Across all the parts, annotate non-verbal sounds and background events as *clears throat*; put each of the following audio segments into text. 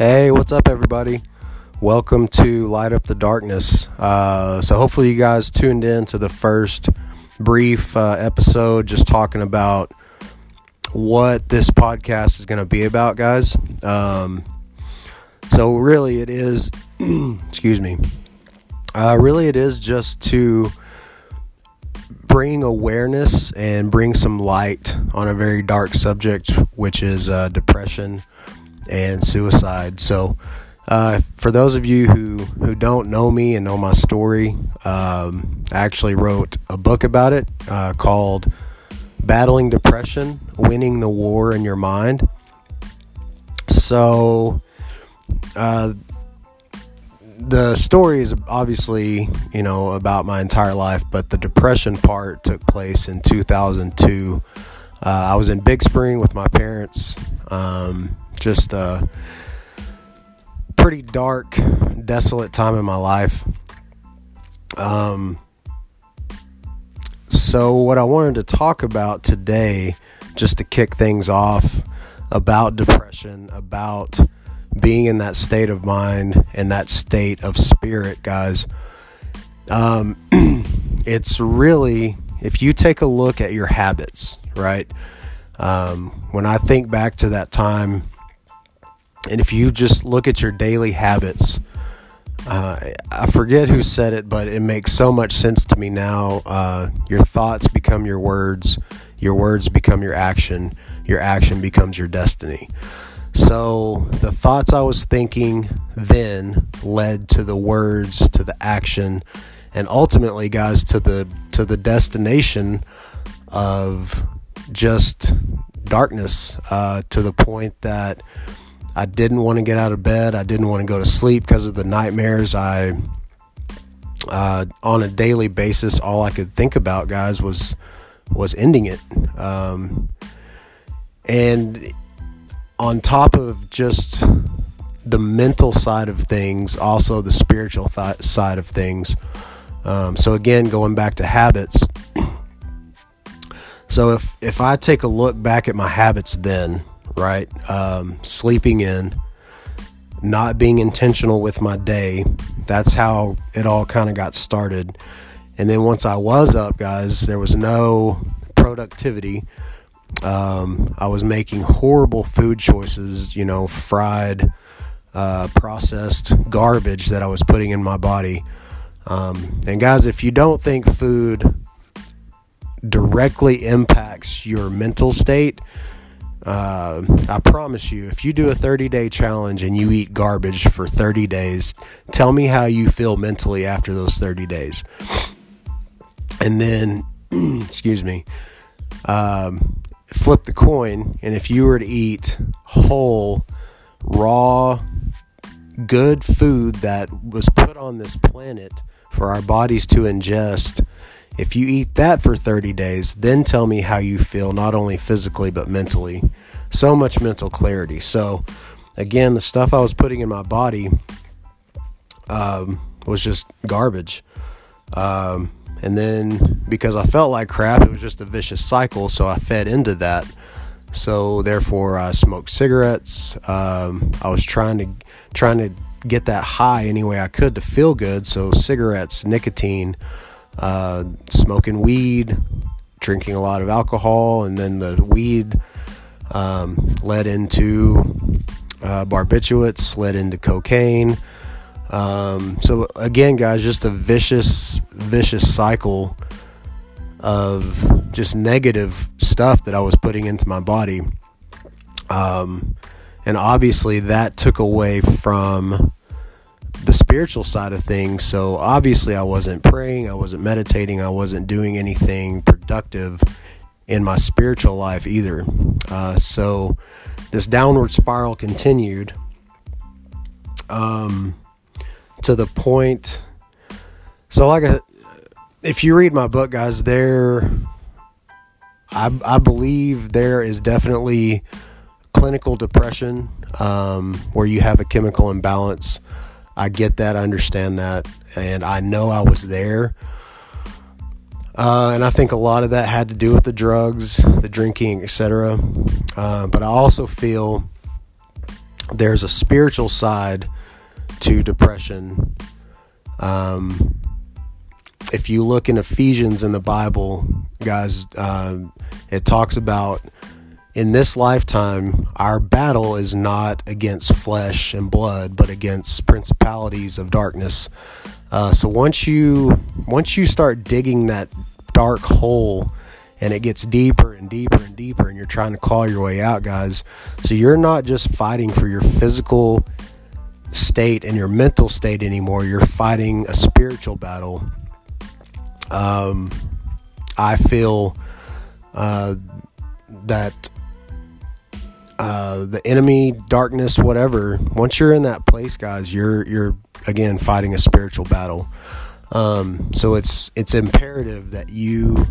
Hey, what's up, everybody? Welcome to Light Up the Darkness. Uh, so, hopefully, you guys tuned in to the first brief uh, episode just talking about what this podcast is going to be about, guys. Um, so, really, it is, *clears throat* excuse me, uh, really, it is just to bring awareness and bring some light on a very dark subject, which is uh, depression and suicide. So, uh, for those of you who, who don't know me and know my story, um, I actually wrote a book about it uh, called Battling Depression Winning the War in Your Mind. So, uh, the story is obviously, you know, about my entire life, but the depression part took place in 2002. Uh, I was in Big Spring with my parents. Um, just a pretty dark, desolate time in my life. Um, so, what I wanted to talk about today, just to kick things off, about depression, about being in that state of mind and that state of spirit, guys. Um, *clears throat* it's really, if you take a look at your habits, right? Um, when I think back to that time and if you just look at your daily habits, uh, I forget who said it, but it makes so much sense to me now. Uh, your thoughts become your words, your words become your action, your action becomes your destiny. So the thoughts I was thinking then led to the words, to the action, and ultimately, guys, to the to the destination of just darkness. Uh, to the point that I didn't want to get out of bed. I didn't want to go to sleep because of the nightmares. I, uh, on a daily basis, all I could think about, guys, was was ending it. Um, and on top of just the mental side of things, also the spiritual th- side of things. Um, so again, going back to habits. *clears throat* So if if I take a look back at my habits then, right? Um, sleeping in, not being intentional with my day. That's how it all kind of got started. And then once I was up, guys, there was no productivity. Um, I was making horrible food choices, you know, fried, uh, processed garbage that I was putting in my body. Um, and guys, if you don't think food directly impacts your mental state, uh, I promise you, if you do a 30 day challenge and you eat garbage for 30 days, tell me how you feel mentally after those 30 days. And then, *clears throat* excuse me, um, flip the coin. And if you were to eat whole, raw, good food that was put on this planet for our bodies to ingest, if you eat that for 30 days, then tell me how you feel, not only physically, but mentally. So much mental clarity. So, again, the stuff I was putting in my body um, was just garbage. Um, and then because I felt like crap, it was just a vicious cycle. So I fed into that. So therefore, I smoked cigarettes. Um, I was trying to trying to get that high any way I could to feel good. So cigarettes, nicotine uh, smoking weed, drinking a lot of alcohol, and then the weed um, led into uh, barbiturates, led into cocaine. Um, so again, guys, just a vicious, vicious cycle of just negative stuff that I was putting into my body. Um, and obviously, that took away from the spiritual side of things. So obviously, I wasn't praying, I wasn't meditating, I wasn't doing anything productive in my spiritual life either. Uh, so this downward spiral continued um, to the point. So, like, a, if you read my book, guys, there, I, I believe there is definitely clinical depression um, where you have a chemical imbalance I get that, I understand that, and I know I was there. Uh, and I think a lot of that had to do with the drugs, the drinking, etc. Uh, but I also feel there's a spiritual side to depression. Um, if you look in Ephesians in the Bible, guys, uh, it talks about in this lifetime, our battle is not against flesh and blood, but against principalities of darkness. Uh, so once you once you start digging that dark hole, and it gets deeper and deeper and deeper, and you're trying to claw your way out, guys. So you're not just fighting for your physical state and your mental state anymore. You're fighting a spiritual battle. Um, I feel uh, that uh, the enemy, darkness, whatever. Once you're in that place, guys, you're you're again fighting a spiritual battle. Um, so it's it's imperative that you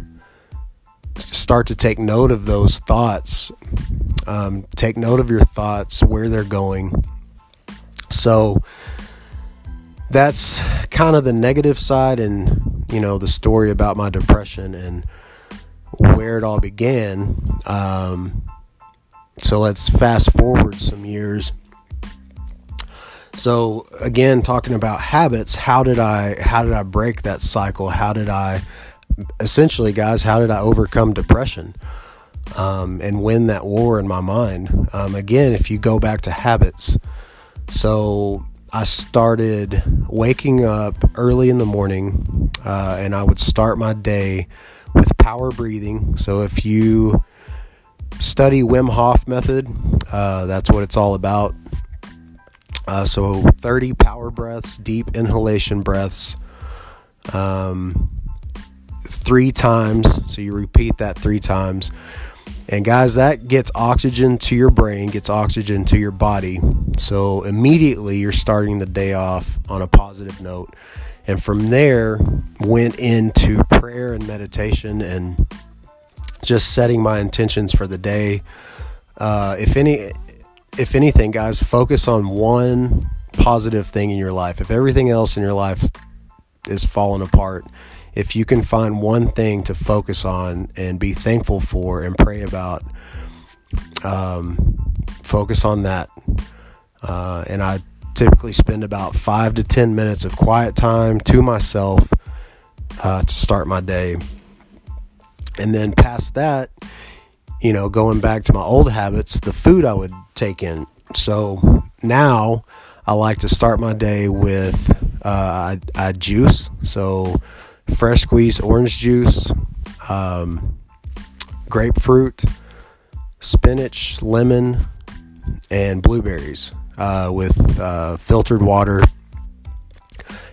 start to take note of those thoughts. Um, take note of your thoughts, where they're going. So that's kind of the negative side, and you know the story about my depression and where it all began. Um, so let's fast forward some years. So again, talking about habits, how did I how did I break that cycle? How did I essentially, guys, how did I overcome depression um, and win that war in my mind? Um, again, if you go back to habits, so I started waking up early in the morning, uh, and I would start my day with power breathing. So if you study Wim Hof method. Uh, that's what it's all about. Uh, so 30 power breaths, deep inhalation breaths, um, three times. So you repeat that three times. And guys, that gets oxygen to your brain, gets oxygen to your body. So immediately you're starting the day off on a positive note. And from there, went into prayer and meditation and just setting my intentions for the day. Uh, if any, if anything, guys, focus on one positive thing in your life. If everything else in your life is falling apart, if you can find one thing to focus on and be thankful for and pray about, um, focus on that. Uh, and I typically spend about five to 10 minutes of quiet time to myself uh, to start my day. And then past that, you know, going back to my old habits, the food I would take in. So now I like to start my day with uh, I, I juice. So fresh squeezed orange juice, um, grapefruit, spinach, lemon, and blueberries uh, with uh, filtered water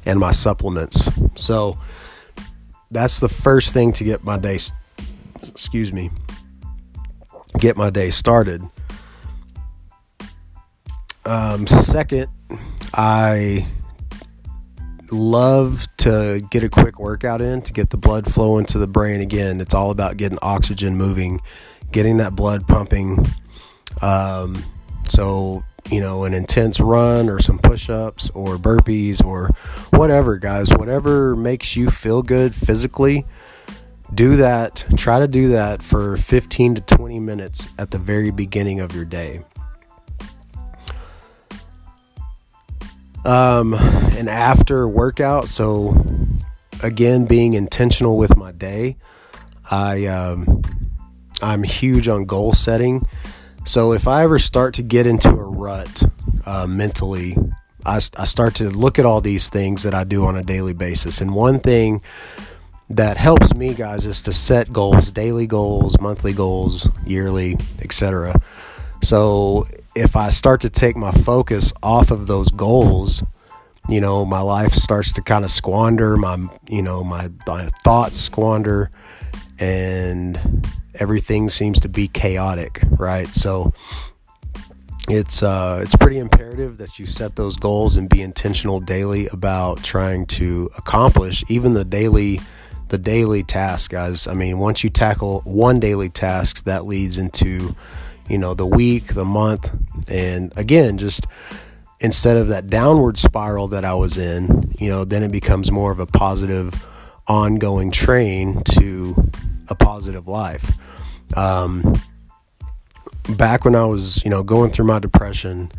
and my supplements. So that's the first thing to get my day excuse me, get my day started. Um, second, I love to get a quick workout in to get the blood flowing to the brain again. It's all about getting oxygen moving, getting that blood pumping. Um, so, you know, an intense run or some push ups or burpees or whatever, guys, whatever makes you feel good physically do that try to do that for 15 to 20 minutes at the very beginning of your day. Um, and after workout so again being intentional with my day i um, i'm huge on goal setting. So if i ever start to get into a rut uh, mentally I, I start to look at all these things that i do on a daily basis. And one thing that helps me guys is to set goals daily goals monthly goals yearly etc so if i start to take my focus off of those goals you know my life starts to kind of squander my you know my, my thoughts squander and everything seems to be chaotic right? So it's uh, it's pretty imperative that you set those goals and be intentional daily about trying to accomplish even the daily the daily task, guys. I mean, once you tackle one daily task, that leads into, you know, the week, the month, and again, just instead of that downward spiral that I was in, you know, then it becomes more of a positive, ongoing train to a positive life. Um, back when I was, you know, going through my depression,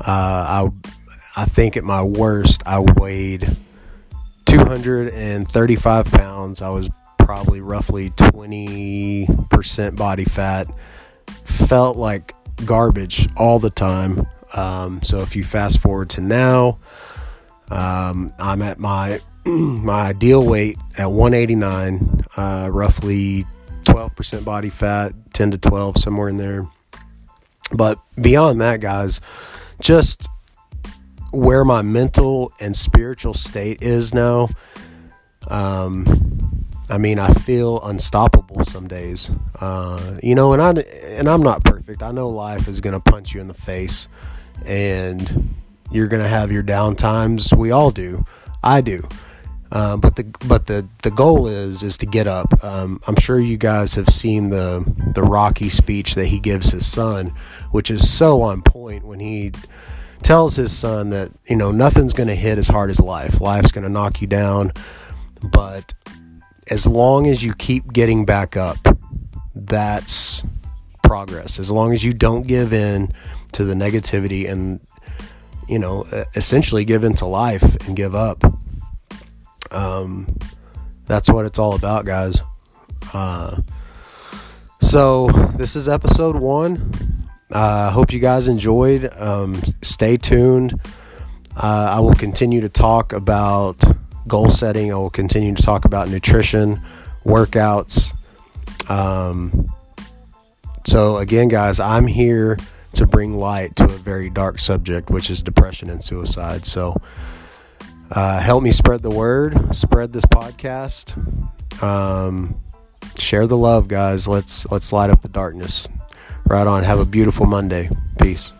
Uh, I I think at my worst I weighed 235 pounds. I was probably roughly 20% body fat. Felt like garbage all the time. Um, so if you fast forward to now, um, I'm at my *clears throat* my ideal weight at 189, uh, roughly 12% body fat, 10 to 12, somewhere in there. But beyond that, guys, just where my mental and spiritual state is now. Um, I mean, I feel unstoppable some days. Uh, you know, and I and I'm not perfect. I know life is going to punch you in the face, and you're going to have your down times. We all do. I do. Uh, but the but the the goal is is to get up. Um, I'm sure you guys have seen the the Rocky speech that he gives his son, which is so on point when he tells his son that you know nothing's going to hit as hard as life. Life's going to knock you down, but as long as you keep getting back up, that's progress. As long as you don't give in to the negativity and you know essentially give into life and give up um, that's what it's all about, guys. Uh, so this is episode one. I uh, hope you guys enjoyed. Um, stay tuned. Uh, I will continue to talk about goal setting. I will continue to talk about nutrition, workouts. Um, so, again, guys, I'm here to bring light to a very dark subject, which is depression and suicide. So, uh, help me spread the word, spread this podcast. Um, share the love, guys. Let's let's light up the darkness. Right on. Have a beautiful Monday. Peace.